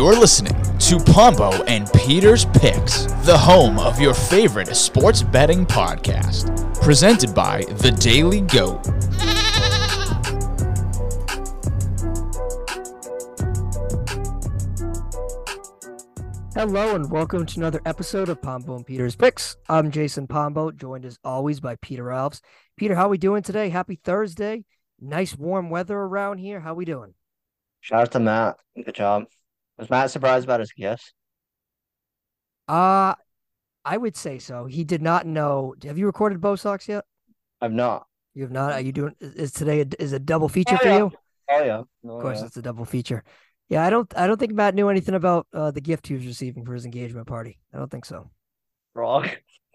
You're listening to Pombo and Peter's Picks, the home of your favorite sports betting podcast. Presented by The Daily Goat. Hello and welcome to another episode of Pombo and Peter's Picks. I'm Jason Pombo, joined as always by Peter Alves. Peter, how are we doing today? Happy Thursday. Nice warm weather around here. How we doing? Shout out to Matt. Good job. Was Matt surprised about his gifts? Uh I would say so. He did not know. Have you recorded Bo Sox yet? I've not. You have not. Are you doing? Is today a, is a double feature Oh, for yeah. you? Oh yeah. No, Of course, yeah. it's a double feature. Yeah, I don't. I don't think Matt knew anything about uh, the gift he was receiving for his engagement party. I don't think so. Wrong.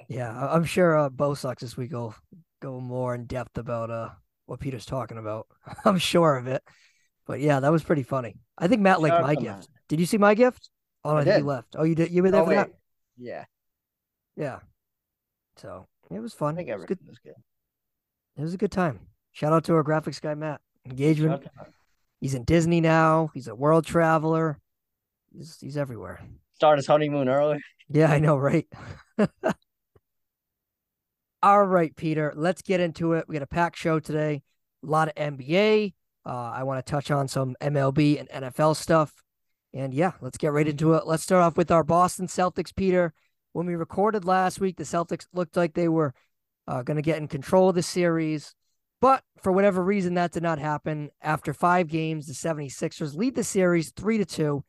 Yeah, I- I'm sure uh, Bo Sox this week will go more in depth about uh what Peter's talking about. I'm sure of it. But yeah, that was pretty funny. I think Matt liked my gift. Did you see my gift? Oh, I I, think did. you left. Oh, you did. You were there Oh, for that? Yeah. Yeah. So it was I fun. think It was good. was good. It was a good time. Shout out to our graphics guy Matt. Engagement. out to Matt. He's in Disney now. He's a world traveler. He's he's everywhere. Start his honeymoon early. Yeah, I know, right? All right, Peter, let's get into it. We got a packed show today. A lot of NBA. Uh, I want to touch on some MLB and NFL stuff. And yeah, let's get right into it. Let's start off with our Boston Celtics, Peter. When we recorded last week, the Celtics looked like they were uh, going to get in control of the series. But for whatever reason, that did not happen. After five games, the 76ers lead the series 3 to 2.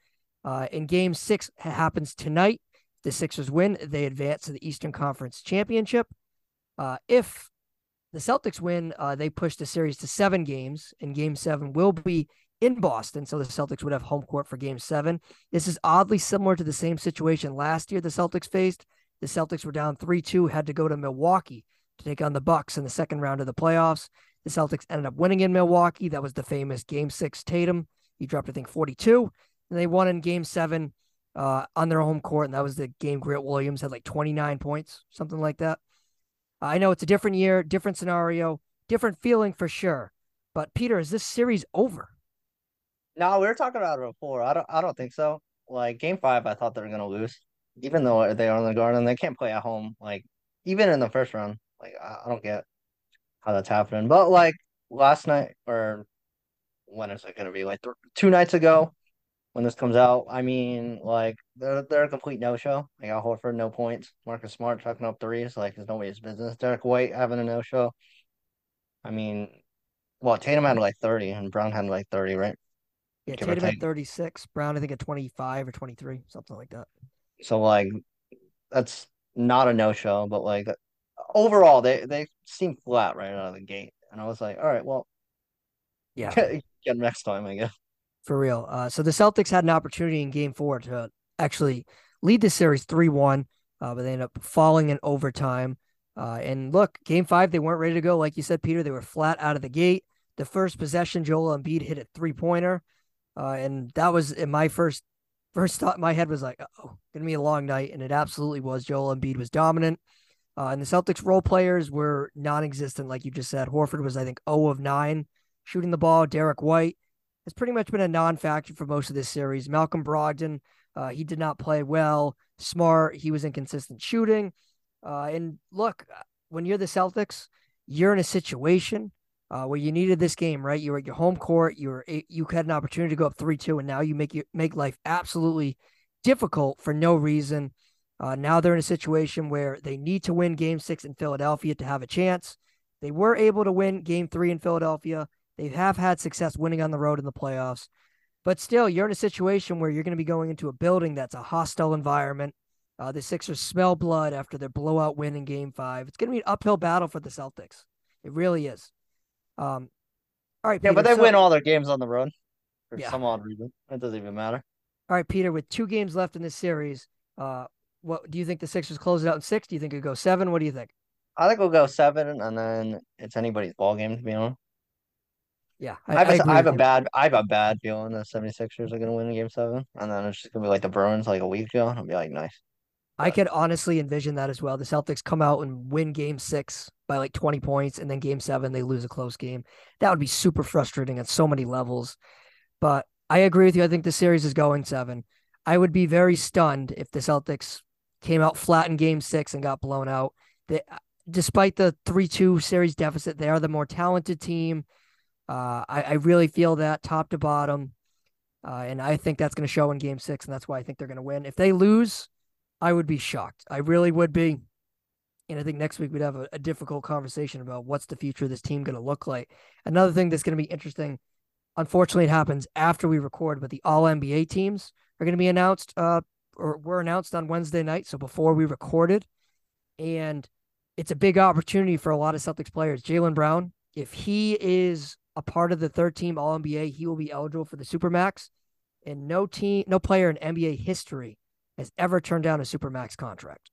Uh, in game six happens tonight. The Sixers win. They advance to the Eastern Conference Championship. Uh, if the Celtics win, uh, they push the series to seven games, and game seven will be in Boston. So the Celtics would have home court for game seven. This is oddly similar to the same situation last year the Celtics faced. The Celtics were down 3 2, had to go to Milwaukee to take on the Bucks in the second round of the playoffs. The Celtics ended up winning in Milwaukee. That was the famous game six Tatum. He dropped, I think, 42. And they won in game seven uh, on their home court. And that was the game Grant Williams had like 29 points, something like that. I know it's a different year, different scenario, different feeling for sure. But Peter, is this series over? No, we were talking about it before. I don't. I don't think so. Like game five, I thought they were gonna lose, even though they are in the Garden. They can't play at home. Like even in the first round. Like I, I don't get how that's happening. But like last night or when is it gonna be? Like th two nights ago, when this comes out. I mean, like they're they're a complete no show. Like Al Horford, no points. Marcus Smart chucking up threes like it's nobody's business. Derrick White having a no show. I mean, well, Tatum had like thirty and Brown had like thirty, right? Yeah, Give Tatum at 36, Brown, I think at 25 or 23, something like that. So like that's not a no show, but like overall they they seem flat right out of the gate. And I was like, all right, well, Yeah. get next time, I guess. for real. Uh, so the Celtics had an opportunity in game four to actually lead the series 3 1, uh, but they ended up falling in overtime. Uh, and look, game five, they weren't ready to go. Like you said, Peter, they were flat out of the gate. The first possession, Joel Embiid hit a three pointer. Uh, and that was in my first first thought my head was like, oh, gonna be a long night. And it absolutely was. Joel Embiid was dominant. Uh, and the Celtics role players were non existent, like you just said. Horford was, I think, 0 of 9 shooting the ball. Derrick White has pretty much been a non-factor for most of this series. Malcolm Brogdon, uh, he did not play well. Smart, he was inconsistent shooting. Uh, and look, when you're the Celtics, you're in a situation uh, where you needed this game, right? You were at your home court. You were you had an opportunity to go up three two, and now you make you make life absolutely difficult for no reason. Uh, now they're in a situation where they need to win Game Six in Philadelphia to have a chance. They were able to win Game Three in Philadelphia. They have had success winning on the road in the playoffs, but still, you're in a situation where you're going to be going into a building that's a hostile environment. Uh, the Sixers smell blood after their blowout win in Game Five. It's going to be an uphill battle for the Celtics. It really is. Um, all right, Yeah, but they so- win all their games on the road for Yeah. some odd reason. It doesn't even matter. All right, Peter. With two games left in this series, uh, what do you think the Sixers close it out in six? Do you think it go seven? What do you think? I think we'll go seven, and then it's anybody's ball game to be honest. Yeah, I, have, a- have a bad I have a bad feeling the 76ers are gonna win in game seven, and then it's just gonna be like the Bruins like a week ago, and I'll be like, nice. I could honestly envision that as well. The Celtics come out and win game six by like 20 points, and then game seven, they lose a close game. That would be super frustrating at so many levels. But I agree with you. I think the series is going seven. I would be very stunned if the Celtics came out flat in game six and got blown out. They, despite the 3 2 series deficit, they are the more talented team. Uh, I, I, really feel that top to bottom. Uh, and I think that's going to show in game six. And that's why I think they're going to win. If they lose, I would be shocked. I really would be. And I think next week we'd have a, a difficult conversation about what's the future of this team going to look like. Another thing that's going to be interesting, unfortunately, it happens after we record, but the All NBA teams are going to be announced, uh, or were announced on Wednesday night. So before we recorded, and it's a big opportunity for a lot of Celtics players. Jaylen Brown, if he is a part of the third team All NBA, he will be eligible for the Supermax. And no team, no player in NBA history has ever turned down a Supermax contract.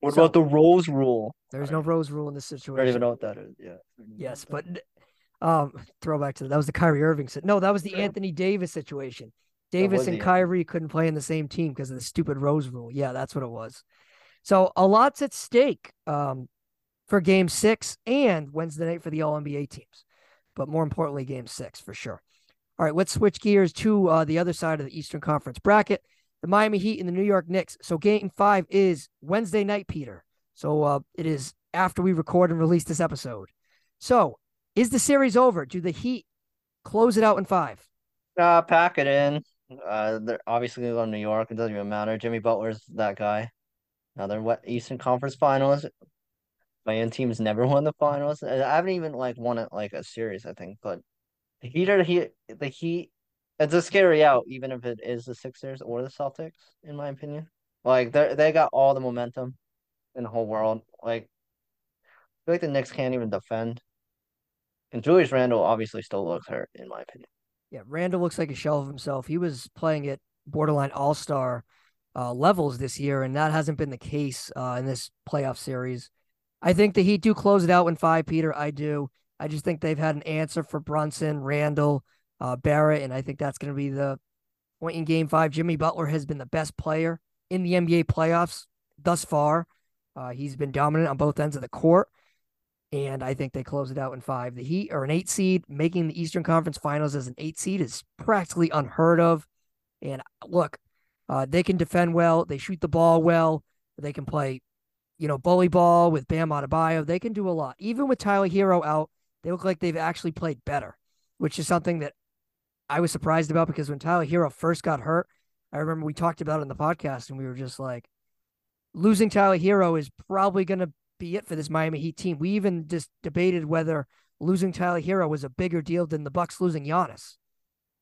What so, about the Rose Rule? There's no Rose Rule in this situation. I don't even know what that is. Yeah. Yes, but um, throwback to that, that was the Kyrie Irving. No, that was the yeah. Anthony Davis situation. Davis and Kyrie couldn't play in the same team because of the stupid Rose Rule. Yeah, that's what it was. So a lot's at stake um, for Game Six and Wednesday night for the All NBA teams, but more importantly, Game Six for sure. All right, let's switch gears to uh, the other side of the Eastern Conference bracket the Miami Heat and the New York Knicks. So game five is Wednesday night, Peter. So uh, it is after we record and release this episode. So is the series over? Do the Heat close it out in five? Uh, pack it in. Uh, they're obviously going to New York. It doesn't even matter. Jimmy Butler's that guy. Now they're what Eastern Conference Finals. My own team's never won the finals. I haven't even like won it like a series, I think. But the Heat are the Heat. The Heat it's a scary out, even if it is the Sixers or the Celtics, in my opinion. Like they they got all the momentum in the whole world. Like I feel like the Knicks can't even defend. And Julius Randle obviously still looks hurt, in my opinion. Yeah, Randle looks like a shell of himself. He was playing at borderline all star uh, levels this year, and that hasn't been the case uh, in this playoff series. I think the Heat do close it out in five, Peter. I do. I just think they've had an answer for Brunson, Randle, uh, Barrett, and I think that's going to be the point in Game Five. Jimmy Butler has been the best player in the NBA playoffs thus far. Uh, he's been dominant on both ends of the court, and I think they close it out in five. The Heat are an eight seed, making the Eastern Conference Finals as an eight seed is practically unheard of. And look, uh, they can defend well, they shoot the ball well, they can play, you know, bully ball with Bam Adebayo. They can do a lot. Even with Tyler Herro out, they look like they've actually played better, which is something that I was surprised about because when Tyler Herro first got hurt, I remember we talked about it in the podcast and we were just like, losing Tyler Herro is probably going to be it for this Miami Heat team. We even just debated whether losing Tyler Herro was a bigger deal than the Bucks losing Giannis.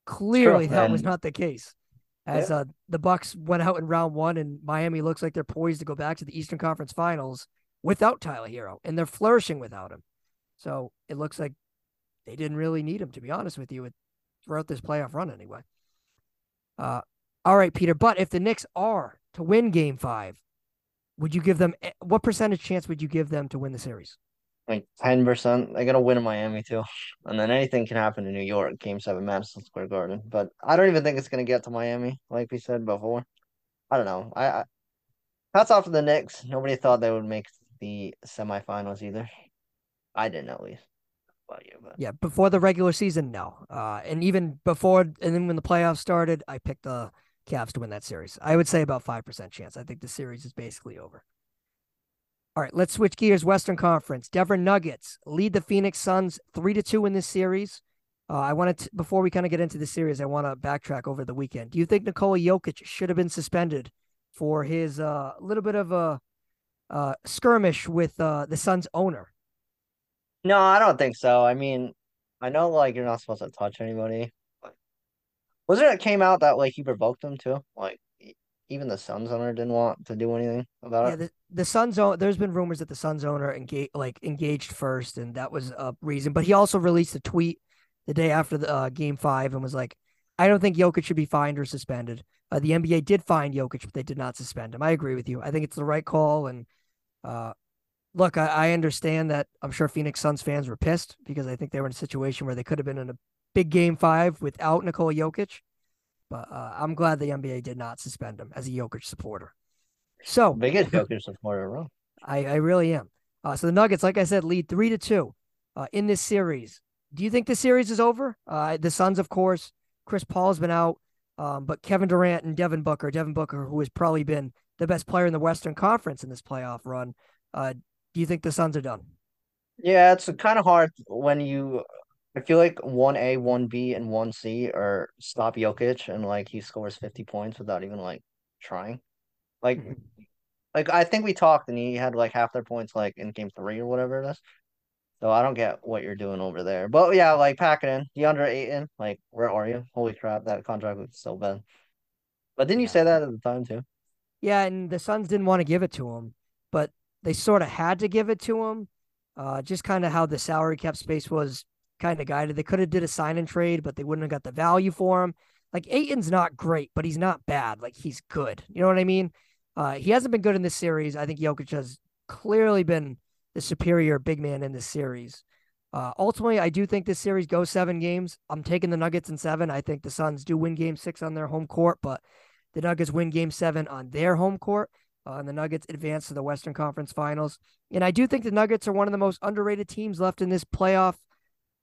Clearly, True, that was not the case. As yeah. uh, the Bucks went out in round one, and Miami looks like they're poised to go back to the Eastern Conference Finals without Tyler Herro, and they're flourishing without him. So it looks like they didn't really need him, to be honest with you, with throughout this playoff run anyway. Uh, all right, Peter. But if the Knicks are to win Game Five, would you give them eh, what percentage chance would you give them to win the series? Like ten percent. They're gonna win in Miami too, and then anything can happen in New York. Game Seven, Madison Square Garden. But I don't even think it's gonna get to Miami, like we said before. I don't know. I, I hats off to the Knicks. Nobody thought they would make the semifinals either. I didn't at least about you, but yeah, before the regular season, no. Uh, and even before, and then when the playoffs started, I picked the Cavs to win that series. I would say about five percent chance. I think the series is basically over. All right, let's switch gears. Western Conference. Denver Nuggets lead the Phoenix Suns three to two in this series. Uh, I wanted to, before we kind of get into the series, I want to backtrack over the weekend. Do you think Nikola Jokic should have been suspended for his uh, little bit of a uh, skirmish with uh, the Suns owner? No, I don't think so. I mean, I know like you're not supposed to touch anybody. wasn't it came out that like he provoked them too? Like even the Suns owner didn't want to do anything about yeah, it. The, the Suns owner, there's been rumors that the Suns owner engaged like engaged first, and that was a reason. But he also released a tweet the day after the uh, game five and was like, "I don't think Jokic should be fined or suspended." Uh, the NBA did fine Jokic, but they did not suspend him. I agree with you. I think it's the right call, and uh, look, I, I, understand that I'm sure Phoenix Suns fans were pissed because I think they were in a situation where they could have been in a big game five without Nikola Jokic. But uh, I'm glad the NBA did not suspend him as a Jokic supporter. So biggest Jokic supporter, bro. I, I really am. Uh, so the Nuggets, like I said, lead three to two uh, in this series. Do you think the series is over? Uh, the Suns, of course. Chris Paul has been out. Um, but Kevin Durant and Devin Booker, Devin Booker, who has probably been the best player in the Western Conference in this playoff run, uh, do you think the Suns are done? Yeah, it's kind of hard when you. I feel like one A, one B, and one C are stop Jokic, and like he scores fifty points without even like trying. Like, Mhm. like I think we talked, and he had like half their points like in game three or whatever it is. So I don't get what you're doing over there. But yeah, like pack it in. DeAndre Ayton, like where are you? Holy crap, that contract was so bad. But didn't you say that at the time too? Yeah, and the Suns didn't want to give it to him, but they sort of had to give it to him. Uh, just kind of how the salary cap space was kind of guided. They could have did a sign and trade, but they wouldn't have got the value for him. Like Ayton's not great, but he's not bad. Like he's good. You know what I mean? Uh, he hasn't been good in this series. I think Jokic has clearly been the superior big man in this series. Uh, ultimately, I do think this series goes seven games. I'm taking the Nuggets in seven. I think the Suns do win game six on their home court, but the Nuggets win game seven on their home court. Uh, and the Nuggets advance to the Western Conference Finals. And I do think the Nuggets are one of the most underrated teams left in this playoff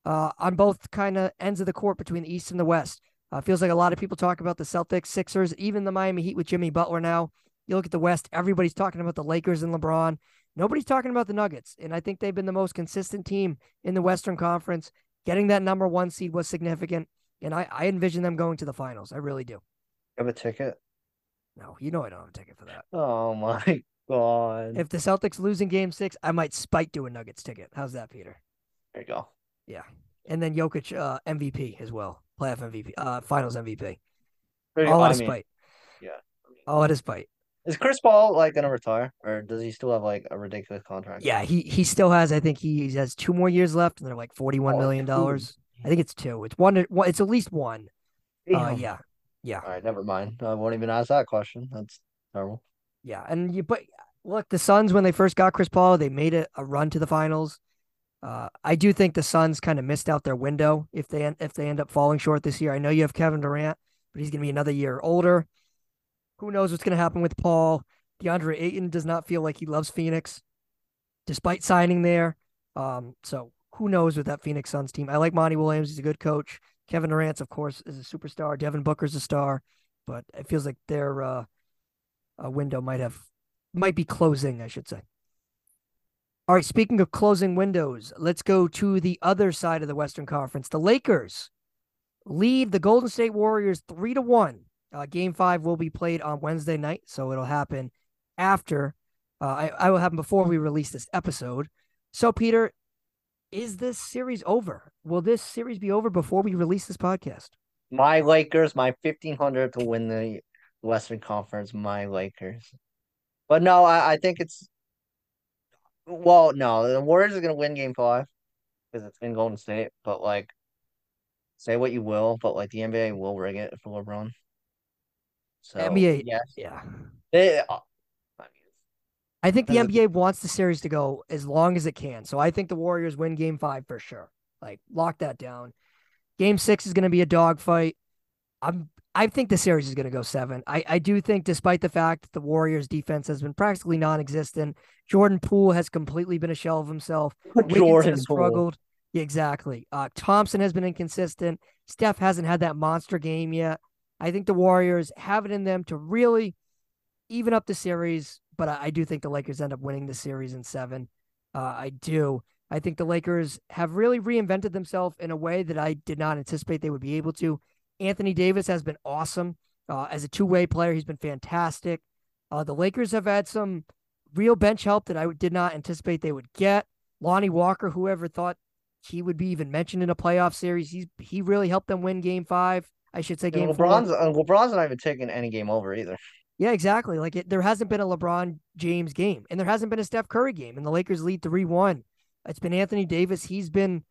uh, on both kind of ends of the court between the East and the West. Uh, feels like a lot of people talk about the Celtics, Sixers, even the Miami Heat with Jimmy Butler now. You look at the West, everybody's talking about the Lakers and LeBron. Nobody's talking about the Nuggets. And I think they've been the most consistent team in the Western Conference. Getting that number one seed was significant. And I, I envision them going to the finals. I really do. Have a ticket. No, you know I don't have a ticket for that. Oh my god. If the Celtics lose in game six, I might spite do a Nuggets ticket. How's that, Peter? There you go. Yeah, and then Jokic uh, MVP as well. Playoff MVP, uh, finals MVP. Pretty- All I out of mean, spite. yeah. I mean, All out of spite. Is Chris Paul like gonna retire, or does he still have like a ridiculous contract? Yeah, he he still has. I think he has two more years left, and they're like forty-one Oh, million dollars. I think it's two. It's one. it's at least one. Uh, Damn. yeah, yeah, All right, never mind. I won't even ask that question. That's terrible. yeah. And you, but look, the Suns when they first got Chris Paul, they made it a run to the finals. Uh, I do think the Suns kind of missed out their window if they if they end up falling short this year. I know you have Kevin Durant, but he's going to be another year older. Who knows what's going to happen with Paul? DeAndre Ayton does not feel like he loves Phoenix, despite signing there. Um, so who knows with that Phoenix Suns team? I like Monty Williams; he's a good coach. Kevin Durant, of course, is a superstar. Devin Booker's a star, but it feels like their uh, uh, window might have might be closing, I should say. All right, speaking of closing windows, let's go to the other side of the Western Conference. The Lakers lead the Golden State Warriors three to one. Uh, game five will be played on Wednesday night, so it'll happen after. Uh, I, I will happen before we release this episode. So, Peter, is this series over? Will this series be over before we release this podcast? My Lakers, my fifteen hundred to win the Western Conference. My Lakers, but no, I, I think it's. Well, no, the Warriors are gonna win Game Five because it's in Golden State. But like, say what you will, but like the NBA will rig it for LeBron. So NBA yes, Yeah. they. I think the NBA wants the series to go as long as it can. So I think the Warriors win game five for sure. Like lock that down. Game six is going to be a dogfight. I'm I think the series is going to go seven. I, I do think, despite the fact that the Warriors defense has been practically non-existent, Jordan Poole has completely been a shell of himself. Wiggins Jordan has struggled. Yeah, exactly. Uh, Thompson has been inconsistent. Steph hasn't had that monster game yet. I think the Warriors have it in them to really even up the series, but I, I do think the Lakers end up winning the series in seven. Uh, I do. I think the Lakers have really reinvented themselves in a way that I did not anticipate they would be able to. Anthony Davis has been awesome uh, as a two way player. He's been fantastic. Uh, the Lakers have had some real bench help that I did not anticipate they would get. Lonnie Walker, whoever thought he would be even mentioned in a playoff series, he's he really helped them win Game Five. I should say Game And Four. LeBron's uh, LeBron's not even taking any game over either. Yeah, exactly. Like it, there hasn't been a LeBron James game, and there hasn't been a Steph Curry game, and the Lakers lead three one. It's been Anthony Davis. He's been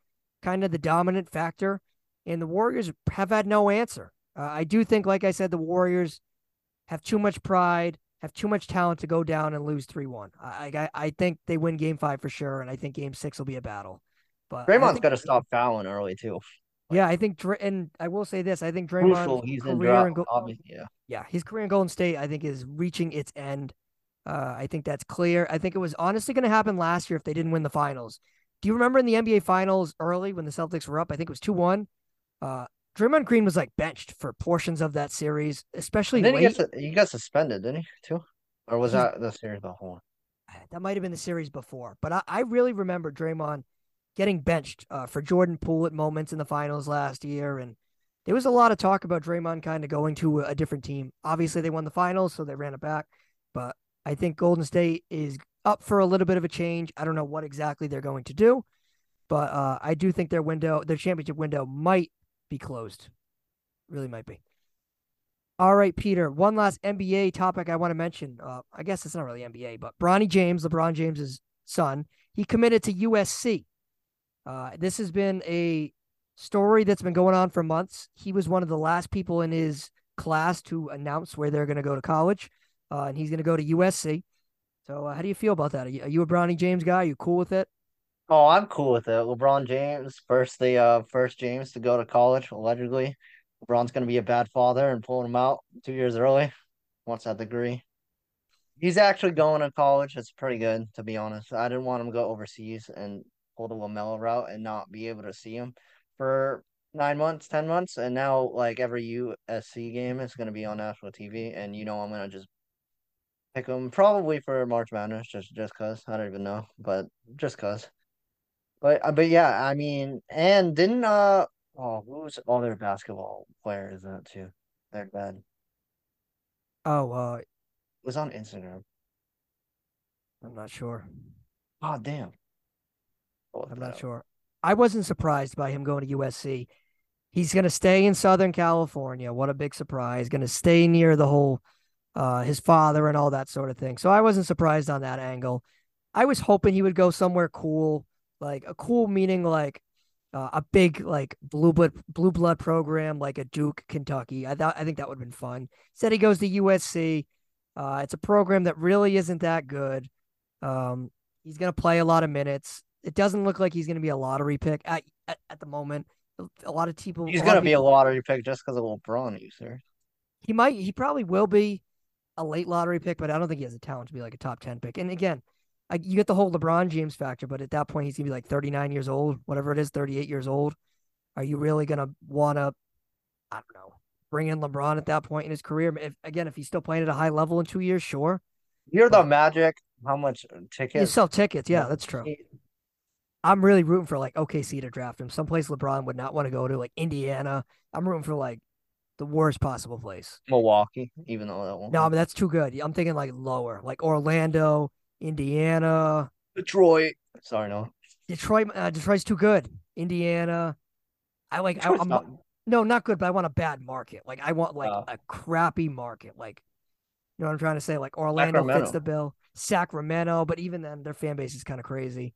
kind of the dominant factor, and the Warriors have had no answer. Uh, I do think, like I said, the Warriors have too much pride, have too much talent to go down and lose three one. I, I I think they win Game Five for sure, and I think Game Six will be a battle. But Draymond's got to stop fouling early too. Yeah, I think, and I will say this: I think Draymond's Crucial. He's in career draft. in Go- Obviously, yeah. yeah, his career in Golden State, I think, is reaching its end. Uh, I think that's clear. I think it was honestly going to happen last year if they didn't win the finals. Do you remember in the NBA finals early when the Celtics were up? I think it was 2 1. Uh, Draymond Green was like benched for portions of that series, especially Then he got he got suspended, didn't he? Too, or was He's- that the series the before? that might have been the series before, but I, I really remember Draymond getting benched uh, for Jordan Poole at moments in the finals last year, and there was a lot of talk about Draymond kind of going to a, different team. Obviously, they won the finals, so they ran it back, but I think Golden State is up for a little bit of a change. I don't know what exactly they're going to do, but uh, I do think their window, their championship window, might be closed. Really might be. All right, Peter. One last NBA topic I want to mention. Uh, I guess it's not really NBA, but Bronny James, LeBron James's son, he committed to USC. Uh, this has been a story that's been going on for months. He was one of the last people in his class to announce where they're going to go to college, uh, and he's going to go to USC. So, uh, how do you feel about that? Are you, are you a Bronny James guy? Are you cool with it? Oh, I'm cool with it. LeBron James, first the uh first James to go to college, allegedly. LeBron's gonna be a bad father and pulling him out two years early. Wants that degree. He's actually going to college. It's pretty good, to be honest. I didn't want him to go overseas and pull the LaMelo route and not be able to see him for nine months, ten months. And now like every USC game is gonna be on national TV, and you know I'm gonna just pick him probably for March Madness, just just cause. I don't even know, but just cause. But uh, but yeah, I mean, and didn't uh oh who's all their basketball player is that too? They're bad. Oh, uh, It was on Instagram. I'm not sure. Oh damn. I'm not up. sure. I wasn't surprised by him going to USC. He's going to stay in Southern California. What a big surprise. Going to stay near the whole, uh, his father and all that sort of thing. So I wasn't surprised on that angle. I was hoping he would go somewhere cool, like a cool meaning like uh, a big like blue blood blue blood program like a Duke, Kentucky. I thought I think that would have been fun. Said he goes to USC. Uh, it's a program that really isn't that good. Um, he's going to play a lot of minutes. It doesn't look like he's going to be a lottery pick at, at, at the moment. A lot of people. He's gonna of be a lottery pick just because of LeBron, you sir. He might. He probably will be a late lottery pick, but I don't think he has the talent to be like a top ten pick. And again, I, you get the whole LeBron James factor, but at that point he's gonna be like thirty nine years old, whatever it is, thirty eight years old. Are you really gonna want to? I don't know. Bring in LeBron at that point in his career. If again, if he's still playing at a high level in two years, sure. You're the Magic. How much uh, tickets? You sell tickets. Yeah, that's true. I'm really rooting for like OKC to draft him. Someplace LeBron would not want to go to, like Indiana. I'm rooting for like the worst possible place. Milwaukee, even though that one. No, but that's too good. I'm thinking like lower, like Orlando, Indiana, Detroit. Sorry, no. Detroit. Uh, Detroit's too good. Indiana. I like. I, I'm not- no, not good, but I want a bad market. Like I want like Oh. a crappy market. Like you know what I'm trying to say? Like Orlando fits the bill. Sacramento, but even then, their fan base is kind of crazy.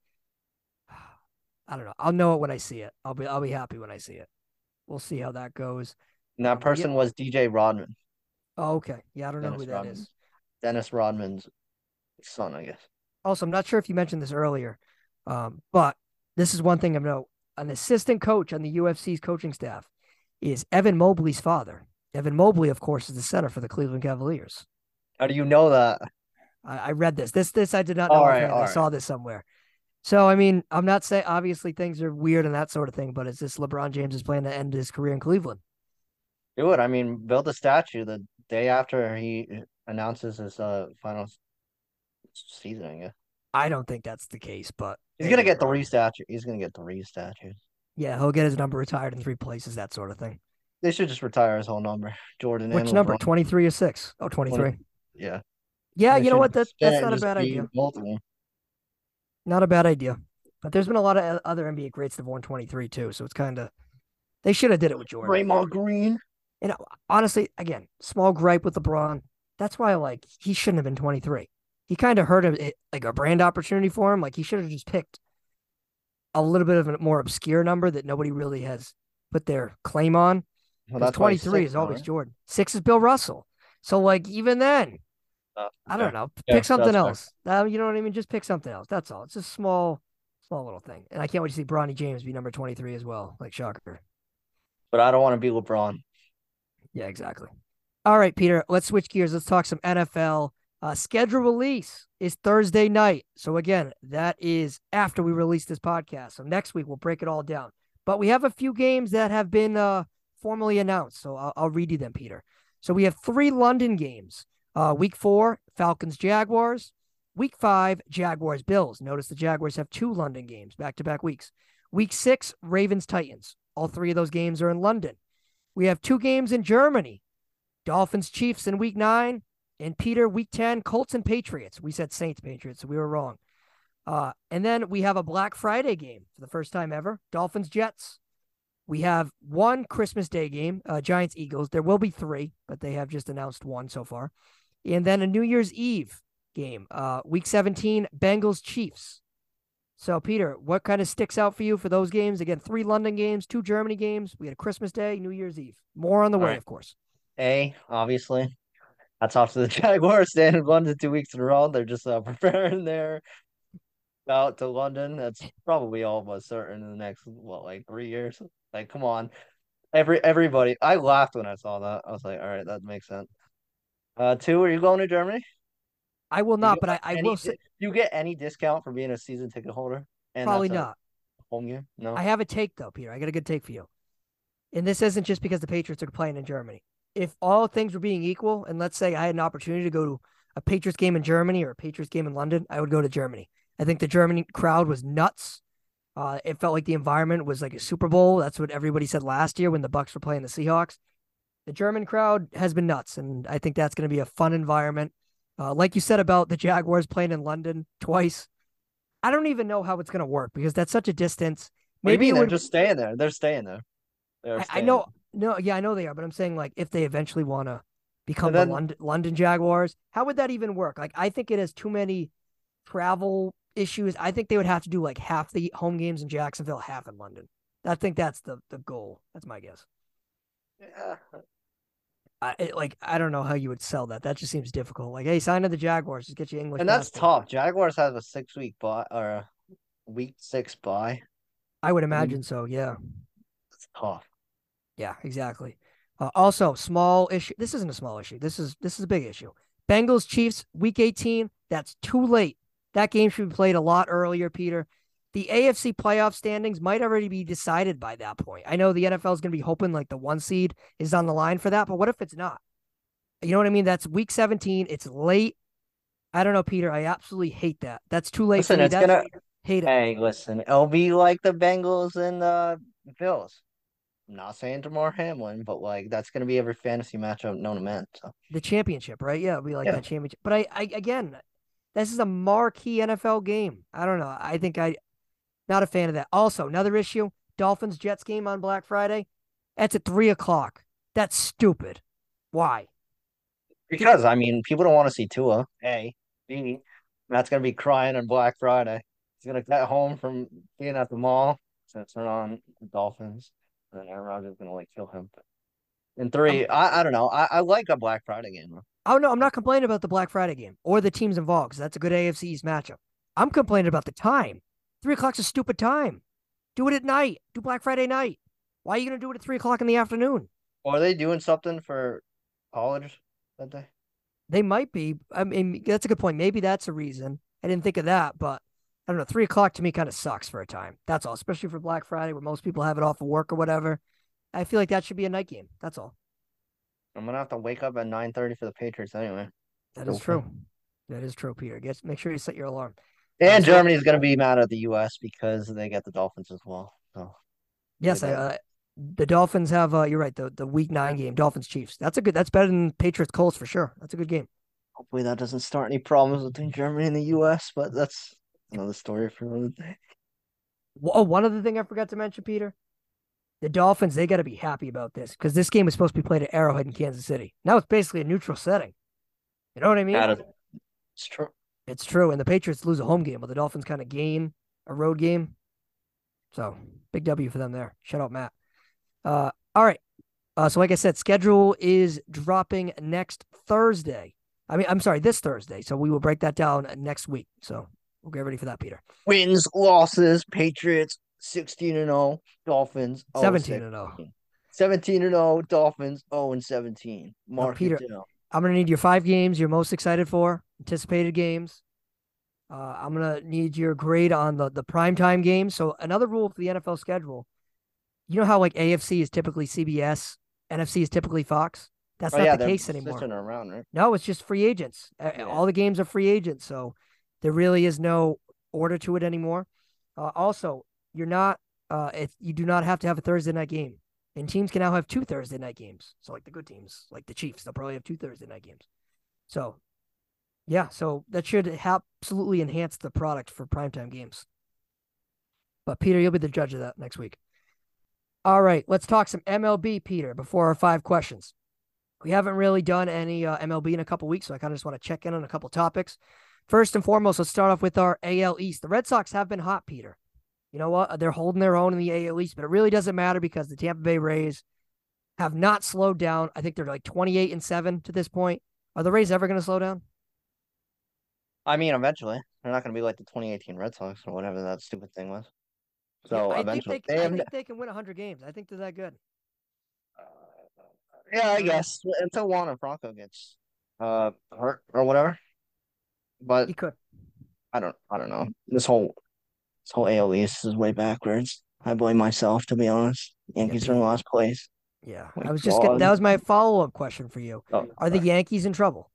I don't know. I'll know it when I see it. I'll be I'll be happy when I see it. We'll see how that goes. And that person was DJ Rodman, Oh, okay. Yeah, I don't know Dennis who that Rodman. is. Dennis Rodman's son, I guess. Also, I'm not sure if you mentioned this earlier, um, but this is one thing of note. An assistant coach on the USC's coaching staff is Evan Mobley's father. Evan Mobley, of course, is the center for the Cleveland Cavaliers. How do you know that? I, I read this. This this I did not know. Right, all I right. saw this somewhere. So I mean, I'm not saying obviously things are weird and that sort of thing, but is this LeBron James is planning to end his career in Cleveland. Do it. I mean, build a statue the day after he announces his uh final season. I guess I don't think that's the case, but he's gonna get three statues. He's gonna get three statues. Yeah, he'll get his number retired in three places, that sort of thing. They should just retire his whole number. Jordan. Which number? 23 or 6? Oh, 23. Yeah. Yeah, They you know what? That, that's not a bad idea. Them. Not a bad idea. But there's been a lot of other NBA greats that have won 23 too, so it's kind of they should have did it with Jordan. Draymond Green. And uh, honestly, again, small gripe with LeBron. That's why like he shouldn't have been 23. He kind of hurt a, like a brand opportunity for him. Like he should have just picked a little bit of a more obscure number that nobody really has put their claim on. Well, that's 23 six is always right? Jordan. Six is Bill Russell. So like even then, Uh, I don't yeah. know. Yeah, Pick something else. Uh, you know what I mean? Just pick something else. That's all. It's a small, small little thing. And I can't wait to see Bronny James be number 23 as well. Like shocker. But I don't want to be LeBron. Yeah, exactly. All right, Peter, let's switch gears. Let's talk some NFL. Uh, schedule release is Thursday night. So, again, that is after we release this podcast. So, next week we'll break it all down. But we have a few games that have been uh, formally announced. So I'll, I'll read you them, Peter. So we have three London games. Uh, week four, Falcons Jaguars. Week five, Jaguars Bills. Notice the Jaguars have two London games back to back weeks. Week six, Ravens Titans. All three of those games are in London. We have two games in Germany Dolphins Chiefs in week nine. And Peter, week 10, Colts and Patriots. We said Saints Patriots, so we were wrong. Uh, and then we have a Black Friday game for the first time ever Dolphins Jets. We have one Christmas Day game, uh, Giants Eagles. There will be three, but they have just announced one so far. And then a New Year's Eve game, uh, week 17, Bengals Chiefs. So, Peter, what kind of sticks out for you for those games? Again, three London games, two Germany games. We had a Christmas Day, New Year's Eve. More on the All way, right. of course. A, obviously. That's off to the Jaguars staying in London two weeks in a row. They're just uh, preparing their out to London. That's probably all but certain in the next what, like three years. Like, come on. Every everybody I laughed when I saw that. I was like, all right, that makes sense. Uh two, are you going to Germany? I will not, but I, I any will say you get any discount for being a season ticket holder? And probably not. home game? No. I have a take though, Peter. I got a good take for you. And this isn't just because the Patriots are playing in Germany. If all things were being equal, and let's say I had an opportunity to go to a Patriots game in Germany or a Patriots game in London, I would go to Germany. I think the Germany crowd was nuts. Uh, it felt like the environment was like a Super Bowl. That's what everybody said last year when the Bucs were playing the Seahawks. The German crowd has been nuts, and I think that's going to be a fun environment. Uh, like you said about the Jaguars playing in London twice, I don't even know how it's going to work because that's such a distance. What do you Maybe they're would just staying there. They're staying there. They're I, I staying know, no, yeah, I know they are, but I'm saying like if they eventually want to become then- the London London Jaguars, how would that even work? Like, I think it has too many travel issues. I think they would have to do like half the home games in Jacksonville, half in London. I think that's the the goal. That's my guess. Yeah. I it, like I don't know how you would sell that. That just seems difficult. Like, hey, sign to the Jaguars, just get you English. And that's tough. Jaguars have a six week bye or a week six bye. I would imagine so. Yeah. It's tough. Yeah, exactly. Uh, also, small issue. This isn't a small issue. This is this is a big issue. Bengals Chiefs week 18. That's too late. That game should be played a lot earlier, Peter. The AFC playoff standings might already be decided by that point. I know the NFL is going to be hoping like the one seed is on the line for that, but what if it's not? You know what I mean? That's week 17. It's late. I don't know, Peter. I absolutely hate that. That's too late Listen, for me. it's That's, gonna hate it. Hey, listen, it'll be like the Bengals and the Bills. I'm not saying Damar Hamlin, but like that's gonna be every fantasy matchup known to man. So the championship, right? Yeah, we like Yeah. that championship. But I, I again, this is a marquee NFL game. I don't know. I think I not a fan of that. Also, another issue: Dolphins Jets game on Black Friday. That's at three o'clock. That's stupid. Why? because I mean, people don't want to see Tua. A, B, Matt's gonna be crying on Black Friday. He's gonna get home from being at the mall. So turn on the Dolphins, and then Aaron Rodgers is gonna like kill him. And three, um, I, I don't know. I, I like a Black Friday game. Oh no, I'm not complaining about the Black Friday game or the teams involved because that's a good AFC's matchup. I'm complaining about the time. Three o'clock's a stupid time. Do it at night. Do Black Friday night. Why are you gonna do it at three o'clock in the afternoon? Are they doing something for college that day? They might be. I mean, that's a good point. Maybe that's a reason. I didn't think of that, but I don't know. Three o'clock to me kind of sucks for a time. That's all, especially for Black Friday where most people have it off of work or whatever. I feel like that should be a night game. That's all. I'm gonna have to wake up at nine thirty for the Patriots anyway. That is true. That is true, Peter. Guess make sure you set your alarm. And Germany is gonna be mad at the U.S. because they get the Dolphins as well. So Yes, I, uh, the Dolphins have. Uh, you're right. The the Week Nine game, Dolphins Chiefs. That's a good. That's better than Patriots Colts for sure. That's a good game. hopefully that doesn't start any problems between Germany and the U.S. But that's another story for another day. Oh, one other thing I forgot to mention, Peter. The Dolphins, they got to be happy about this because this game was supposed to be played at Arrowhead in Kansas City. Now it's basically a neutral setting. You know what I mean? That is- it's true. It's true. And the Patriots lose a home game, but the Dolphins kind of gain a road game. So big W for them there. Shout out Matt. Uh, all right. Uh, so like I said, schedule is dropping next Thursday. I mean, I'm sorry, this Thursday. So we will break that down next week. So we'll get ready for that, Peter. Wins, losses, Patriots 16 and 0, Dolphins 0 17 and 0. 17 and 0, Dolphins 0 and 17. Mark Peter- I'm gonna need your five games you're most excited for, anticipated games. Uh, I'm gonna need your grade on the the primetime games. So another rule for the NFL schedule: you know how like AFC is typically CBS, NFC is typically Fox. That's Oh not yeah, the case anymore. around, right? No, it's just free agents. Yeah. All the games are free agents, so there really is no order to it anymore. Uh, also, you're not. Uh, it, you do not have to have a Thursday night game, and teams can now have two Thursday night games. So, like the good teams, like the Chiefs, they'll probably have two Thursday night games. So, yeah, so that should absolutely enhance the product for primetime games. But Peter, you'll be the judge of that next week. All right, let's talk some MLB, Peter. Before our five questions. We haven't really done any uh, MLB in a couple weeks, so I kind of just want to check in on a couple topics. First and foremost, let's start off with our AL East. The Red Sox have been hot, Peter. You know what? They're holding their own in the AL East, but it really doesn't matter because the Tampa Bay Rays have not slowed down. I think they're like 28 and 7 to this point. Are the Rays ever going to slow down? I mean, eventually they're not going to be like the 2018 Red Sox or whatever that stupid thing was. So Yeah, eventually, they, they I have. think they can win 100 games. I think they're that good. yeah, I guess until Wander Franco gets uh hurt or whatever. But He could. I don't, I don't know. This whole, this whole East is way backwards. I blame myself, to be honest. Yankees are in last place. Yeah. My I was just getting, that was my follow up question for you. Oh, Are the Yankees in trouble?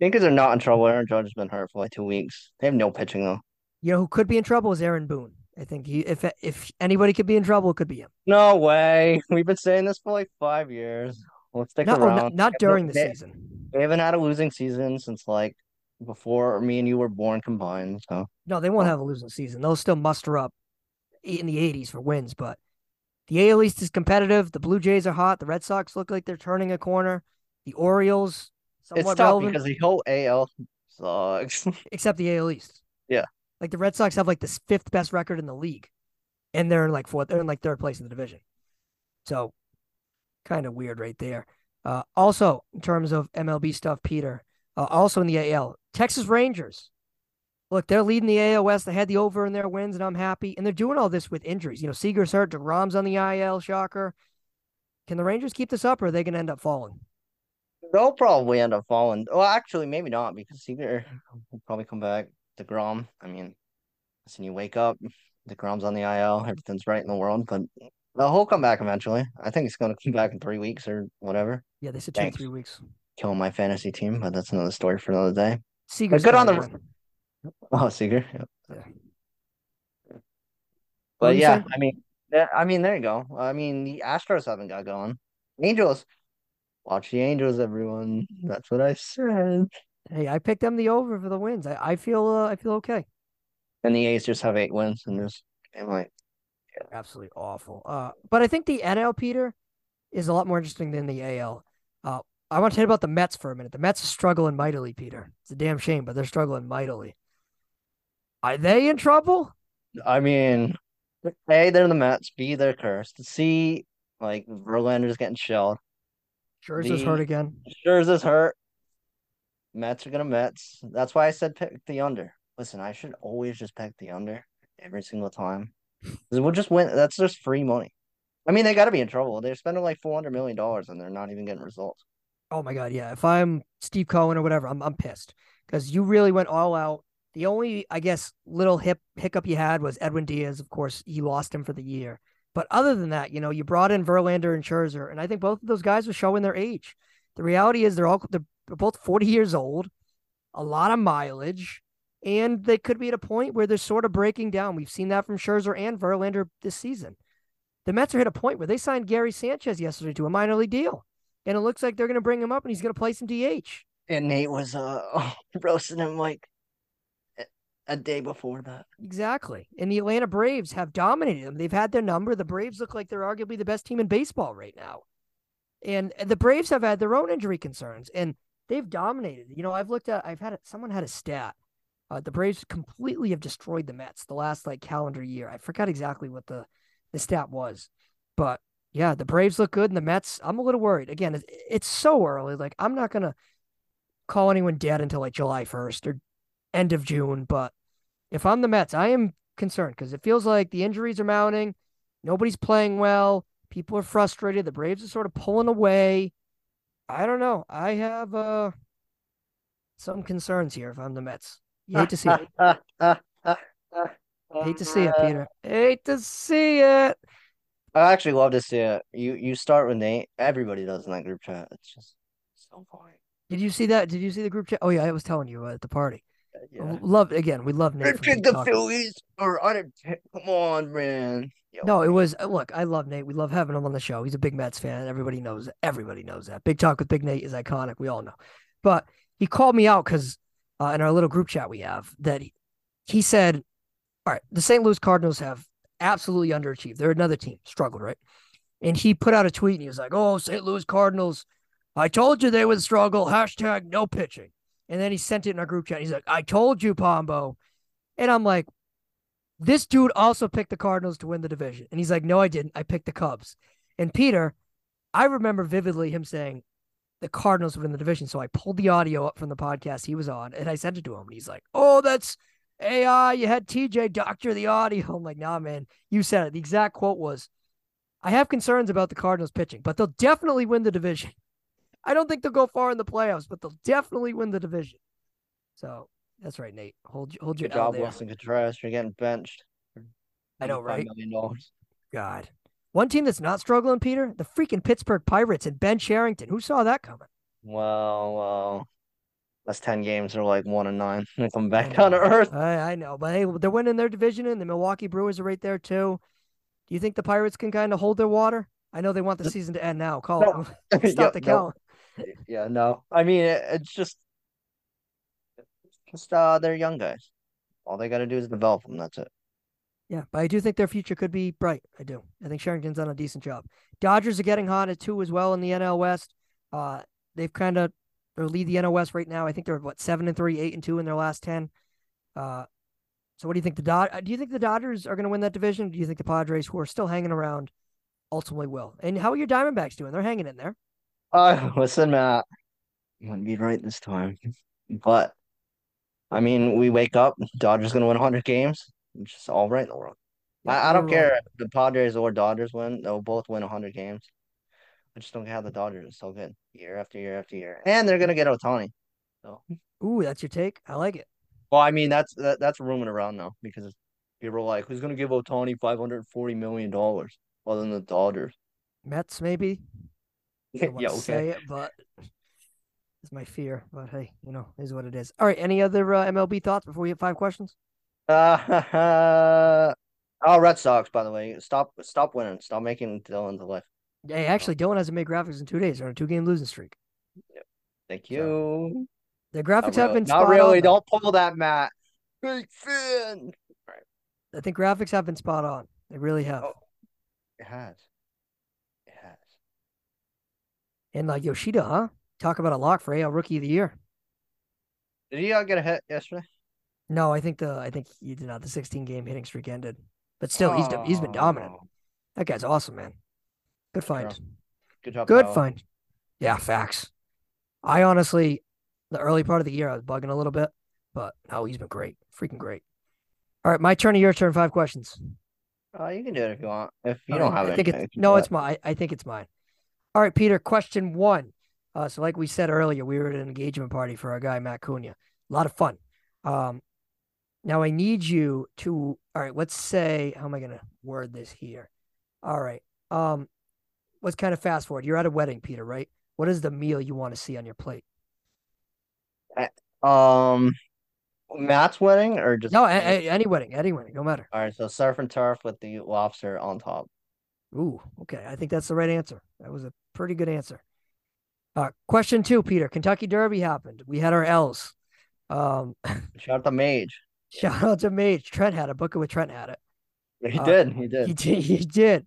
Yankees are not in trouble. Aaron Judge has been hurt for like two weeks. They have no pitching though. You know who could be in trouble is Aaron Boone. I think he, if if anybody could be in trouble, it could be him. No way. We've been saying this for like five years. Let's stick oh, Not, oh, around. not, not They during the they- season. They haven't had a losing season since like before me and you were born combined. So No, they won't have a losing season. They'll still muster up in the 80s for wins, but the AL East is competitive. The Blue Jays are hot. The Red Sox look like they're turning a corner. The Orioles, it's somewhat tough relevant, because the whole AL sucks. except the AL East. Yeah. Like the Red Sox have like the fifth best record in the league, and they're in like fourth. They're in like third place in the division. So, kind of weird right there. Uh, also, in terms of MLB stuff, Peter. Uh, also in the AL, Texas Rangers. Look, they're leading the AL West. They had the over in their wins, and I'm happy. And they're doing all this with injuries. You know, Seager's hurt. DeGrom's on the IL. Shocker. Can the Rangers keep this up, or are they going to end up falling? They'll probably end up falling. Well, actually, maybe not because Seager will probably come back. DeGrom, I mean, listen, you wake up, DeGrom's on the IL, everything's right in the world, but he'll come back eventually. I think he's going to come back in three weeks or whatever. Yeah, they said two, Thanks. three weeks. Kill my fantasy team, but that's another story for another day. Seager's good on the- in. Oh, Seager. Yeah. Yeah. But yeah. I mean, I mean, there you go. I mean, the Astros haven't got going. Angels, watch the Angels, everyone. That's what I said. Hey, I picked them the over for the wins. I, I feel uh, I feel okay. And the A's just have eight wins, and just I'm like, Absolutely awful. Uh, but I think the NL Peter is a lot more interesting than the AL. Uh, I want to tell you about the Mets for a minute. The Mets are struggling mightily, Peter. It's a damn shame, but they're struggling mightily. Are they in trouble? I mean, A, they're the Mets. B, they're cursed. C, like Verlander's getting shelled. Scherzer's The- hurt again. Scherzer's hurt. Mets are gonna Mets. That's why I said pick the under. Listen, I should always just pick the under every single time. We'll just win. That's just free money. I mean, they got to be in trouble. They're spending like four hundred million dollars and they're not even getting results. Oh my god, yeah. If I'm Steve Cohen or whatever, I'm I'm pissed because you really went all out. The only, I guess, little hip hiccup you had was Edwin Diaz. Of course, you lost him for the year. But other than that, you know, you brought in Verlander and Scherzer, and I think both of those guys are showing their age. The reality is they're all they're, both 40 years old, a lot of mileage, and they could be at a point where they're sort of breaking down. We've seen that from Scherzer and Verlander this season. The Mets are at a point where they signed Gary Sanchez yesterday to a minor league deal. And it looks like they're going to bring him up and he's going to play some DH. And Nate was uh roasting him like a- a day before that. Exactly. And the Atlanta Braves have dominated them. They've had their number. The Braves look like they're arguably the best team in baseball right now. And the Braves have had their own injury concerns and they've dominated. You know, I've looked at, I've had, someone had a stat. Uh, the Braves completely have destroyed the Mets the last like calendar year. I forgot exactly what the, the stat was, but yeah, the Braves look good and the Mets, I'm a little worried. Again, it's, it's so early. Like, I'm not going to call anyone dead until like July 1st or end of June, but if I'm the Mets, I am concerned because it feels like the injuries are mounting. Nobody's playing well. People are frustrated. The Braves are sort of pulling away. I don't know. I have uh some concerns here if I'm the Mets. You hate to see it. Hate to see it, Peter. Hate to see it. I actually love to see it. You you start with Nate. Everybody does in that group chat. It's just so funny. Did you see that? Did you see the group chat? Oh yeah, I was telling you uh, at the party. Yeah. Love again. We love Nate. I for picked Nate the. Phillies or I didn't. Come on, man. Yo, No, it was uh, look. I love Nate. We love having him on the show. He's a big Mets fan. Everybody knows. Everybody knows that. Big talk with Big Nate is iconic. We all know. But he called me out because uh, in our little group chat we have that he, he said, "All right, the St. Louis Cardinals have absolutely underachieved. They're another team struggled, right?" And he put out a tweet and he was like, "Oh, St. Louis Cardinals, I told you they would struggle. Hashtag no pitching." And then he sent it in our group chat. He's like, "I told you, Pombo," and I'm like. This dude also picked the Cardinals to win the division. And he's like, no, I didn't. I picked the Cubs. And Peter, I remember vividly him saying the Cardinals would win the division. So I pulled the audio up from the podcast he was on and I sent it to him. And he's like, oh, that's AI. You had TJ doctor the audio. I'm like, nah, man, you said it. The exact quote was, I have concerns about the Cardinals pitching, but they'll definitely win the division. I don't think they'll go far in the playoffs, but they'll definitely win the division. So that's right, Nate. Hold hold your Good job, there. Willson Contreras. You're getting benched. I know, $85 right? God. One team that's not struggling, Peter, the freaking Pittsburgh Pirates and Ben Cherington. Who saw that coming? Well, well, that's ten games. They're like one and nine. They come back down to earth. I, I know, but hey, they're winning their division, and the Milwaukee Brewers are right there too. Do you think the Pirates can kind of hold their water? I know they want the season to end now. Call No. it. Stop the Yeah, no. count. Yeah, no. I mean, it, it's just, just uh, they're young guys. All they got to do is develop them. That's it. Yeah, but I do think their future could be bright. I do. I think Cherington's done a decent job. Dodgers are getting hot at two as well in the NL West. Uh, they've kind of they lead the NOS right now. I think they're what seven and three, eight and two in their last ten. Uh, so what do you think the Dod? uh, Do you think the Dodgers are going to win that division? Do you think the Padres, who are still hanging around, ultimately will? And how are your Diamondbacks doing? They're hanging in there. Uh, listen, Matt, you might be right this time, but I mean, we wake up, Dodgers gonna win 100 games. It's just all right in the world. I, I don't care if the Padres or Dodgers win; they'll both win 100 games. I just don't get how the Dodgers are so good year after year after year, and they're gonna get Ohtani. So, Ooh, that's your take. I like it. well, I mean, that's that, that's rumored around now because people are like, "Who's gonna give Ohtani 540 million dollars other than the Dodgers?" Mets maybe. I yeah, okay. say it, but it's my fear. But hey, you know, is what it is. All right. Any other uh, MLB thoughts before we hit five questions? Uh, oh, Red Sox, by the way, stop stop winning. Stop making Dylan the life. Hey, actually, Dylan hasn't made graphics in two days. They're on a two game losing streak. Yep. Thank So, you. The Not graphics have really. been Not really. on. Don't pull that, Matt. Big fan. I think graphics have been spot on. They really have. Oh. It has. It has. And like Yoshida, huh? Talk about a lock for AL Rookie of the Year. Did he uh, get a hit yesterday? No, I think the I think he did not. The 16 game hitting streak ended, but still, he's he's been dominant. Oh, That guy's awesome, man. Good find. Good job. Good find. Yeah, facts. I honestly, the early part of the year, I was bugging a little bit, but no, he's been great. Freaking great. All right, my turn to your turn. Five questions. Uh, you can do it if you want. If you All don't right, have I think it's no, it's mine. I think it's mine. All right, Peter. Question one. Uh, so like we said earlier, we were at an engagement party for our guy Matt Cunha. A lot of fun. Um, now I need you to. All right, let's say how am I going to word this here? All right. Um, let's kind of fast forward. You're at a wedding, Peter, right? What is the meal you want to see on your plate? Um, Matt's wedding or just No, a- a- any wedding, any wedding, no matter. All right, so surf and turf with the lobster on top. Ooh, okay. I think that's the right answer. That was a pretty good answer. Uh, question two, Peter. Kentucky Derby happened. We had our L's. Um, Shout out to Mage. shout out to Mage. Trent had it. Book it with Trent had it. He Uh, did. He did. He did. He did.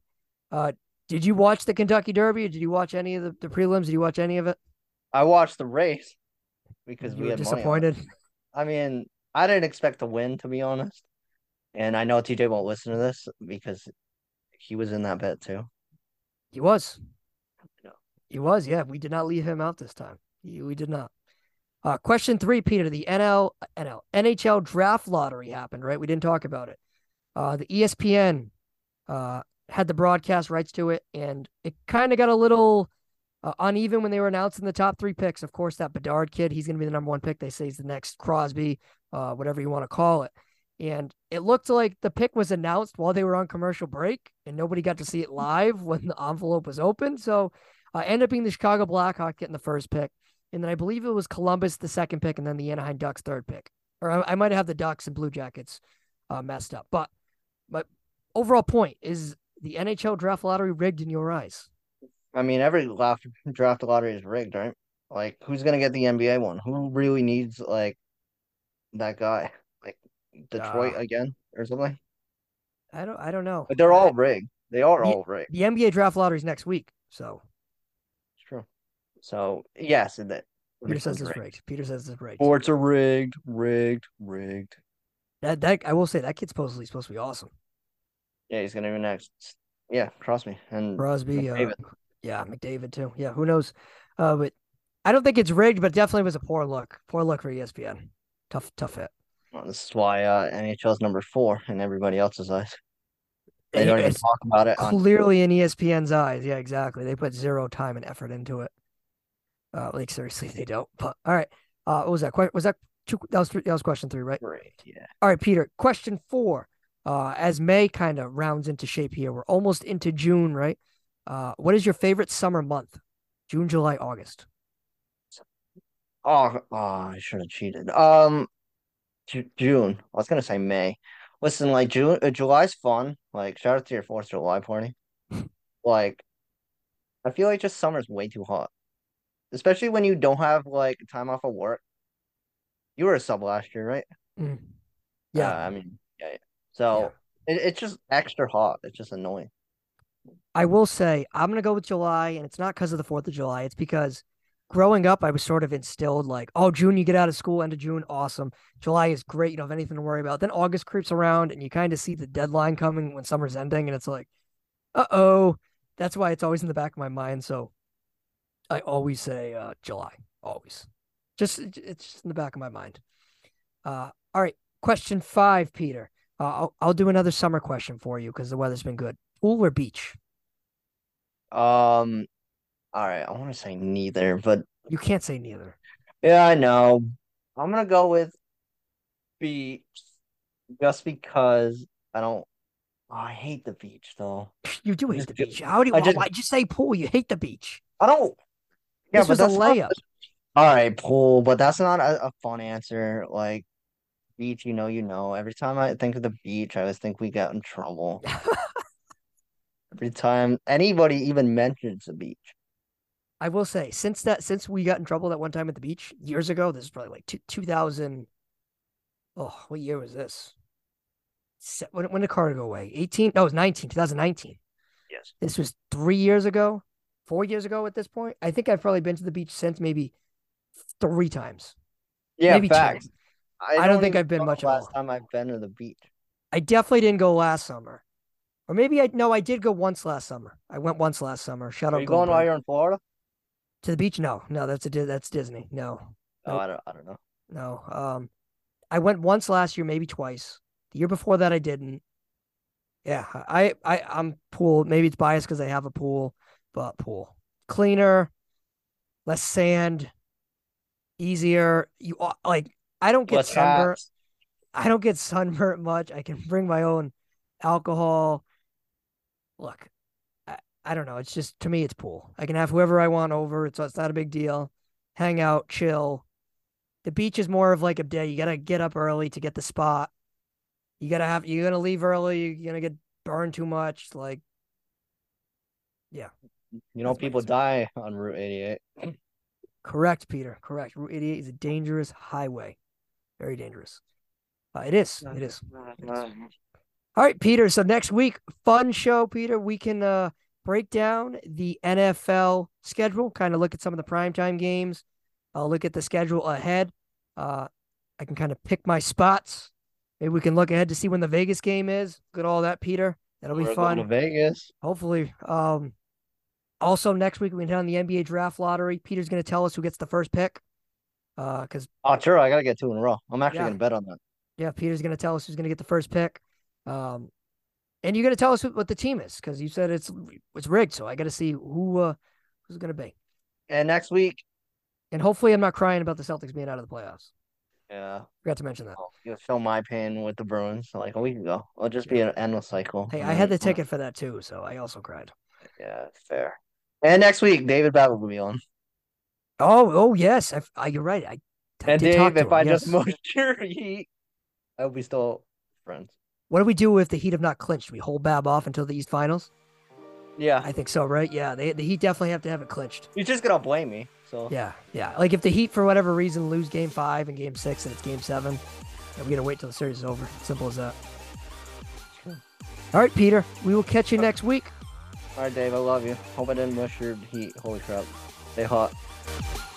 Uh, did you watch the Kentucky Derby? Did you watch any of the, the prelims? Did you watch any of it? I watched the race because you we were had money disappointed. I mean, I didn't expect to win, to be honest. And I know TJ won't listen to this because he was in that bet too. He was. No. He was. Yeah, we did not leave him out this time. He- we did not. Uh, question three, Peter. The NL, NL, NHL draft lottery happened, right? We didn't talk about it. Uh, the ESPN uh, had the broadcast rights to it, and it kind of got a little uh, uneven when they were announcing the top three picks. Of course, that Bedard kid, he's going to be the number one pick. They say he's the next Crosby, uh, whatever you want to call it. And it looked like the pick was announced while they were on commercial break, and nobody got to see it live when the envelope was open. So, uh, ended up being the Chicago Blackhawks getting the first pick, and then I believe it was Columbus the second pick, and then the Anaheim Ducks third pick. Or I, I might have the Ducks and Blue Jackets uh, messed up. But, but overall point is the NHL draft lottery rigged in your eyes? I mean, every draft draft lottery is rigged, right? Like, who's gonna get the NBA one? Who really needs like that guy? Like Detroit Uh, again or something? I don't. I don't know. But they're I- all rigged. They are Ye- all rigged. the NBA draft lottery is next week. So It's true. So yes, and that Peter says it's rigged. Peter says it's rigged. Sports are rigged, rigged, rigged. That that I will say that kid's supposedly supposed to be awesome. Yeah, he's gonna be next. Yeah, me. And Crosby, uh, yeah, McDavid too. Yeah, who knows? Uh, but I don't think it's rigged, but definitely was a poor look. Poor look for ESPN. Tough, tough hit. well, this is why uh, NHL's number four in everybody else's eyes. They don't even talk about it on clearly in E ESPN's eyes. Yeah, exactly. They put zero time and effort into it. Uh, like seriously, they don't. But all right. Uh, what was that? Was that two? That was three, that was question three, right? Great, yeah. All right, Peter. Question four. Uh, as May kind of rounds into shape here, we're almost into June, right? Uh, what is your favorite summer month? June, July, August. Oh, oh, I should have cheated. Um, Ju- June. I was gonna say May. Listen, like June, uh, July's fun. Like, shout out to your Fourth of July party. Like, I feel like just summer's way too hot, especially when you don't have like time off of work. You were a sub last year, right? Mm. Yeah, Uh, I mean, yeah. yeah. So it, it's just extra hot. It's just annoying. I will say I'm gonna go with July, and it's not because of the Fourth of July. It's because growing up, I was sort of instilled like, oh, June, you get out of school, end of June, awesome. July is great, you don't have anything to worry about. Then August creeps around, and you kind of see the deadline coming when summer's ending, and it's like, uh oh. That's why it's always in the back of my mind. So I always say uh, July, always. Just it's just in the back of my mind. Uh, all right, question five, Peter. Uh, I'll I'll do another summer question for you because the weather's been good. Pool or beach? Um, all right. I want to say neither, but You can't say neither. yeah, I know. I'm gonna go with beach just because I don't. Oh, I hate the beach though. You do hate just the beach. How do you? I just- why just say pool? You hate the beach. I don't. Yeah, This but was a that's not- layup. all right, pool, but that's not a, a fun answer. Like beach, you know, you know. Every time I think of the beach, I always think we got in trouble. Every time anybody even mentions the beach. I will say, since that, since we got in trouble that one time at the beach years ago, this is probably like two, 2000. Oh, what year was this? Se- When, when did Carter go away? 18? No, it was 19, 2019. Yes. This was three years ago, four years ago at this point. I think I've probably been to the beach since maybe three times. Yeah, maybe two. Facts. I don't think I've been much last time I've been to the beach. I definitely didn't go last summer. Or maybe I, no, I did go once last summer. I went once last summer. Shout Are out you going while you're in Florida? To the beach? No, no, that's a that's Disney. No, Oh, Nope. I don't. I don't know. no. Um, I went once last year, maybe twice. The year before that, I didn't. Yeah, I, I, I'm pool. Maybe it's biased because I have a pool, but pool cleaner, less sand, easier. You like. I don't get Less sunburnt. I don't get sunburnt much. I can bring my own alcohol. Look, I, I don't know. It's just to me, it's pool. I can have whoever I want over. It's it's not a big deal. Hang out, chill. The beach is more of like a day. You gotta get up early to get the spot. You gotta have. You're gonna leave early. You're gonna get burned too much. Like yeah. You know, That's people die on Route 88. correct, Peter. Correct. Route 88 is a dangerous highway. Very dangerous. Uh, it is. It is. It is. All right, Peter. So next week, fun show, Peter. We can uh break down the NFL schedule, kind of look at some of the primetime games. I'll look at the schedule ahead. Uh I can kind of pick my spots. Maybe we can look ahead to see when the Vegas game is. Look at all that, Peter. That'll be We're fun. going to Vegas. Hopefully. Um also next week we can hit on the NBA draft lottery. Peter's gonna tell us who gets the first pick. Uh because Oh, true. I gotta get two in a row. I'm actually Yeah. gonna bet on that. yeah, Peter's gonna tell us who's gonna get the first pick. Um, and you're gonna tell us what, the team is because you said it's it's rigged. So I got to see who uh, who's gonna be. And next week, And hopefully, I'm not crying about the Celtics being out of the playoffs. Yeah. Forgot to mention that. Well, you feel my pain with the Bruins like a week ago. It'll just be an endless cycle. Hey, I had the ticket for that too, so I also cried. Yeah, fair. And next week, David Babel will be on. Oh, oh yes, I, I, uh, you're right. I, I And Dave, talk to if him, I just yes. mushed your heat, I hope we still friends. What do we do if the Heat have not clinched? We hold Bab off until the East Finals. Yeah, I think so, right? Yeah, they, the Heat definitely have to have it clinched. he's just gonna blame me. So Yeah, yeah. Like if the Heat, for whatever reason, lose Game Five and Game Six, and it's Game Seven, then we gotta wait till the series is over. Simple as that. All right, Peter. We will catch you next week. all right, Dave, I love you. Hope I didn't mush your heat. Holy crap, stay hot. Bye.